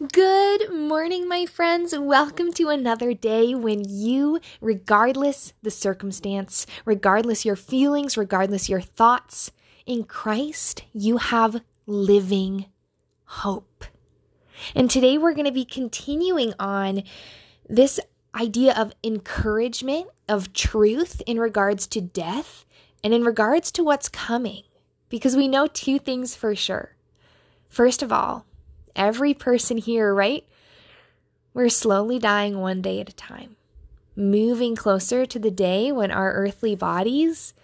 Good morning, my friends. Welcome to another day when you, regardless the circumstance, regardless your feelings, regardless your thoughts, in Christ, you have living hope. And today we're going to be continuing on this idea of encouragement, of truth in regards to death and in regards to what's coming. Because we know two things for sure. First of all, every person here, right? We're slowly dying one day at a time, moving closer to the day when our earthly bodies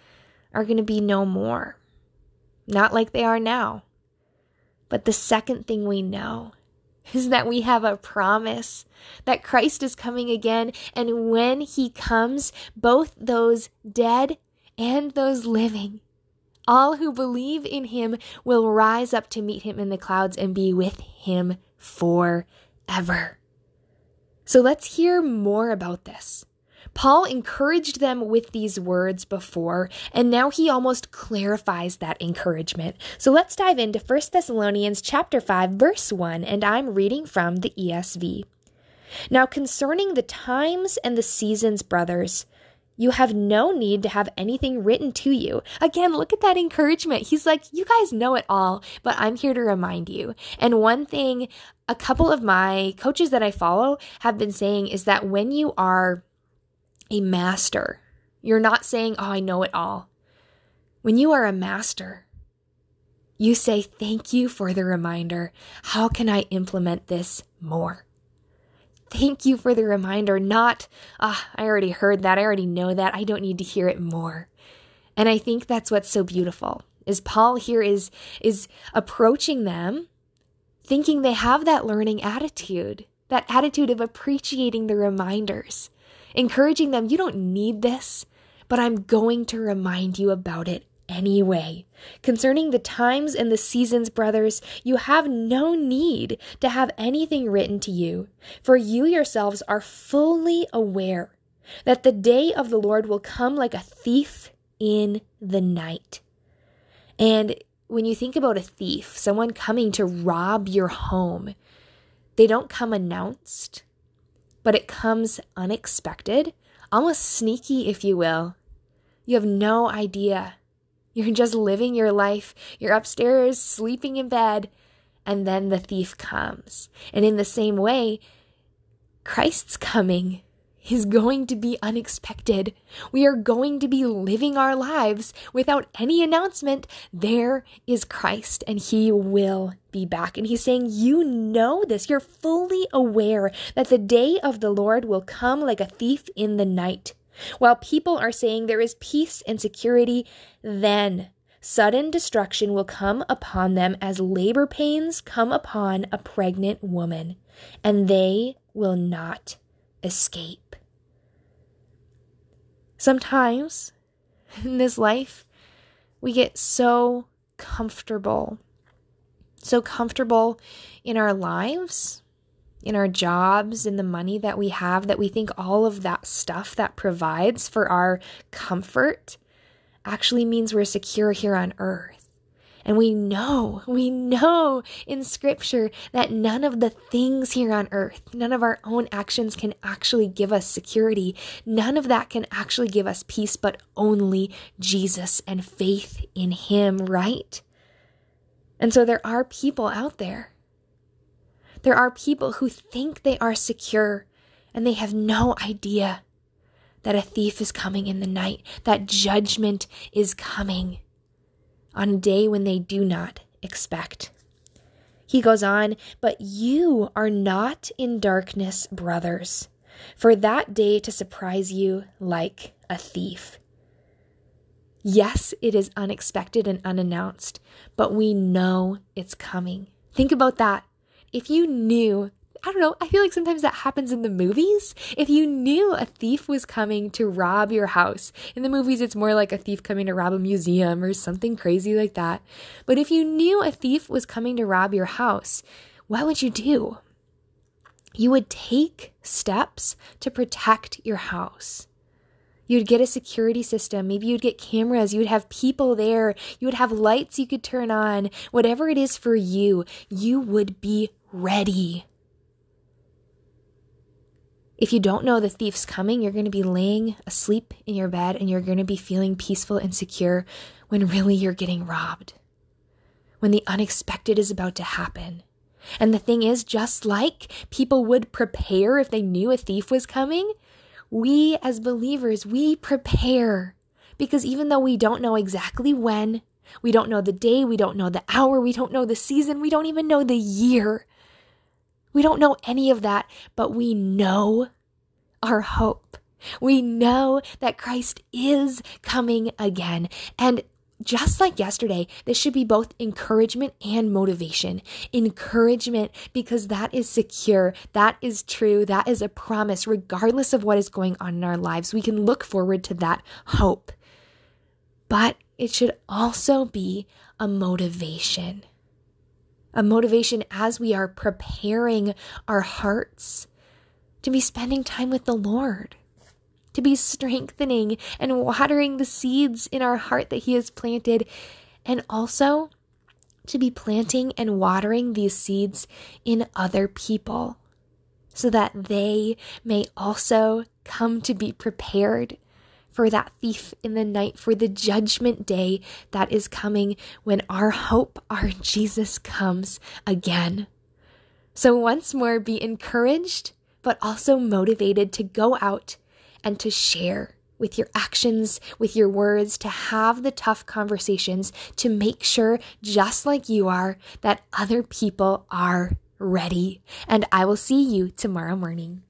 are going to be no more. Not like they are now. But the second thing we know is that we have a promise that Christ is coming again. And when he comes, both those dead and those living, all who believe in him will rise up to meet him in the clouds and be with him forever. So let's hear more about this. Paul encouraged them with these words before, and now he almost clarifies that encouragement. So let's dive into 1 Thessalonians chapter 5 verse 1, and I'm reading from the ESV. Now concerning the times and the seasons, brothers, you have no need to have anything written to you. Again, look at that encouragement. He's like, you guys know it all, but I'm here to remind you. And one thing a couple of my coaches that I follow have been saying is that when you are a master, you're not saying, oh, I know it all. When you are a master, you say, thank you for the reminder. How can I implement this more? Thank you for the reminder, not, ah, I already heard that. I already know that. I don't need to hear it more. And I think that's what's so beautiful is Paul here is is approaching them thinking they have that learning attitude, that attitude of appreciating the reminders, encouraging them, you don't need this, but I'm going to remind you about it anyway. Concerning the times and the seasons, brothers, you have no need to have anything written to you, for you yourselves are fully aware that the day of the Lord will come like a thief in the night. And when you think about a thief, someone coming to rob your home, they don't come announced, but it comes unexpected, almost sneaky, if you will. You have no idea you're just living your life. You're upstairs, sleeping in bed, and then the thief comes. And in the same way, Christ's coming is going to be unexpected. We are going to be living our lives without any announcement. There is Christ, and He will be back. And He's saying, You know this. You're fully aware that the day of the Lord will come like a thief in the night. While people are saying there is peace and security, then sudden destruction will come upon them as labor pains come upon a pregnant woman, and they will not escape. Sometimes in this life, we get so comfortable, so comfortable in our lives in our jobs, in the money that we have, that we think all of that stuff that provides for our comfort actually means we're secure here on earth. And we know, we know in scripture that none of the things here on earth, none of our own actions can actually give us security. None of that can actually give us peace, but only Jesus and faith in Him, right? And so there are people out there there are people who think they are secure and they have no idea that a thief is coming in the night, that judgment is coming on a day when they do not expect. He goes on, but you are not in darkness, brothers, for that day to surprise you like a thief. Yes, it is unexpected and unannounced, but we know it's coming. Think about that if you knew I don't know, I feel like sometimes that happens in the movies. If you knew a thief was coming to rob your house, in the movies it's more like a thief coming to rob a museum or something crazy like that. But if you knew a thief was coming to rob your house, what would you do? You would take steps to protect your house. You'd get a security system. Maybe you'd get cameras. You would have people there. You would have lights you could turn on. Whatever it is for you, you would be ready. If you don't know the thief's coming, you're going to be laying asleep in your bed and you're going to be feeling peaceful and secure when really you're getting robbed. When the unexpected is about to happen. And the thing is, just like people would prepare if they knew a thief was coming, we as believers, we prepare. Because even though we don't know exactly when, we don't know the day, we don't know the hour, we don't know the season, we don't even know the year, we don't know any of that, but we know our hope. We know that Christ is coming again. And just like yesterday, this should be both encouragement and motivation. Encouragement because that is secure, that is true, that is a promise, regardless of what is going on in our lives. We can look forward to that hope. But it should also be a motivation a motivation as we are preparing our hearts to be spending time with the Lord, to be strengthening and watering the seeds in our heart that He has planted, and also to be planting and watering these seeds in other people so that they may also come to be prepared for that thief in the night, for the judgment day that is coming when our hope, our Jesus comes again. So, once more, be encouraged, but also motivated to go out and to share with your actions, with your words, to have the tough conversations, to make sure, just like you are, that other people are ready. And I will see you tomorrow morning.